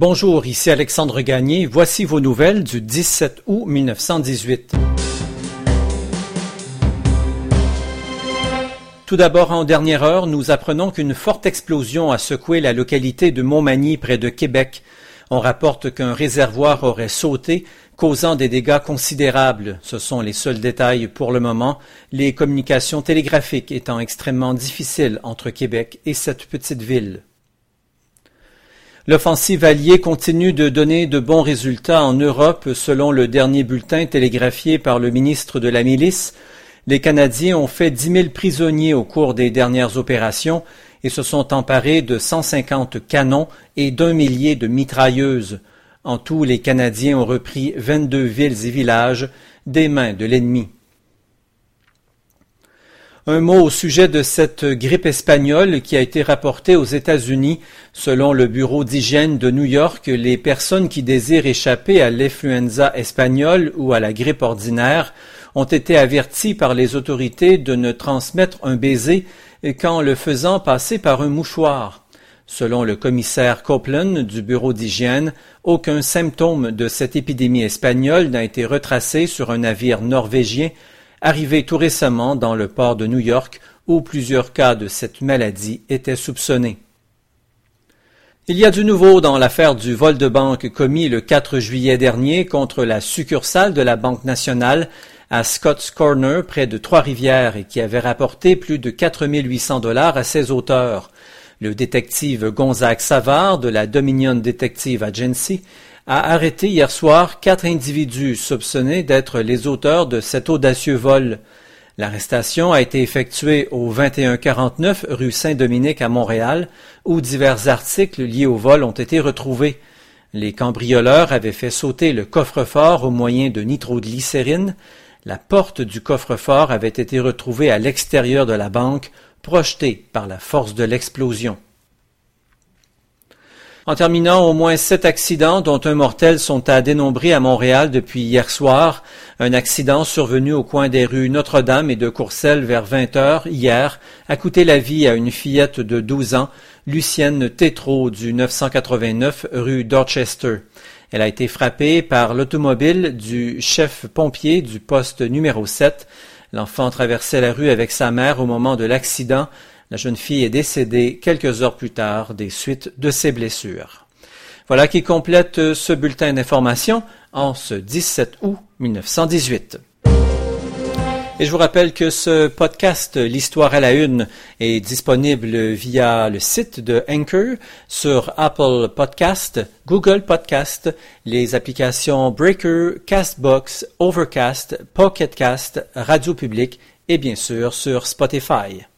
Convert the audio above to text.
Bonjour, ici Alexandre Gagné. Voici vos nouvelles du 17 août 1918. Tout d'abord, en dernière heure, nous apprenons qu'une forte explosion a secoué la localité de Montmagny près de Québec. On rapporte qu'un réservoir aurait sauté, causant des dégâts considérables. Ce sont les seuls détails pour le moment, les communications télégraphiques étant extrêmement difficiles entre Québec et cette petite ville. L'offensive alliée continue de donner de bons résultats en Europe selon le dernier bulletin télégraphié par le ministre de la Milice. Les Canadiens ont fait dix mille prisonniers au cours des dernières opérations et se sont emparés de cent cinquante canons et d'un millier de mitrailleuses. En tout, les Canadiens ont repris vingt-deux villes et villages des mains de l'ennemi. Un mot au sujet de cette grippe espagnole qui a été rapportée aux États-Unis. Selon le Bureau d'hygiène de New York, les personnes qui désirent échapper à l'influenza espagnole ou à la grippe ordinaire ont été averties par les autorités de ne transmettre un baiser qu'en le faisant passer par un mouchoir. Selon le commissaire Copeland du Bureau d'hygiène, aucun symptôme de cette épidémie espagnole n'a été retracé sur un navire norvégien arrivé tout récemment dans le port de New York où plusieurs cas de cette maladie étaient soupçonnés. Il y a du nouveau dans l'affaire du vol de banque commis le 4 juillet dernier contre la succursale de la Banque nationale à Scott's Corner près de Trois-Rivières et qui avait rapporté plus de 4800 dollars à ses auteurs. Le détective Gonzague Savard de la Dominion Detective Agency a arrêté hier soir quatre individus soupçonnés d'être les auteurs de cet audacieux vol. L'arrestation a été effectuée au 2149 rue Saint-Dominique à Montréal, où divers articles liés au vol ont été retrouvés. Les cambrioleurs avaient fait sauter le coffre-fort au moyen de nitroglycérine. La porte du coffre-fort avait été retrouvée à l'extérieur de la banque, projetée par la force de l'explosion. En terminant, au moins sept accidents, dont un mortel, sont à dénombrer à Montréal depuis hier soir. Un accident survenu au coin des rues Notre-Dame et de Courcelles vers 20 heures hier a coûté la vie à une fillette de 12 ans, Lucienne Tétrault du 989 rue Dorchester. Elle a été frappée par l'automobile du chef pompier du poste numéro 7. L'enfant traversait la rue avec sa mère au moment de l'accident. La jeune fille est décédée quelques heures plus tard des suites de ses blessures. Voilà qui complète ce bulletin d'information en ce 17 août 1918. Et je vous rappelle que ce podcast, L'Histoire à la Une, est disponible via le site de Anchor sur Apple Podcast, Google Podcast, les applications Breaker, Castbox, Overcast, Pocketcast, Radio Public et bien sûr sur Spotify.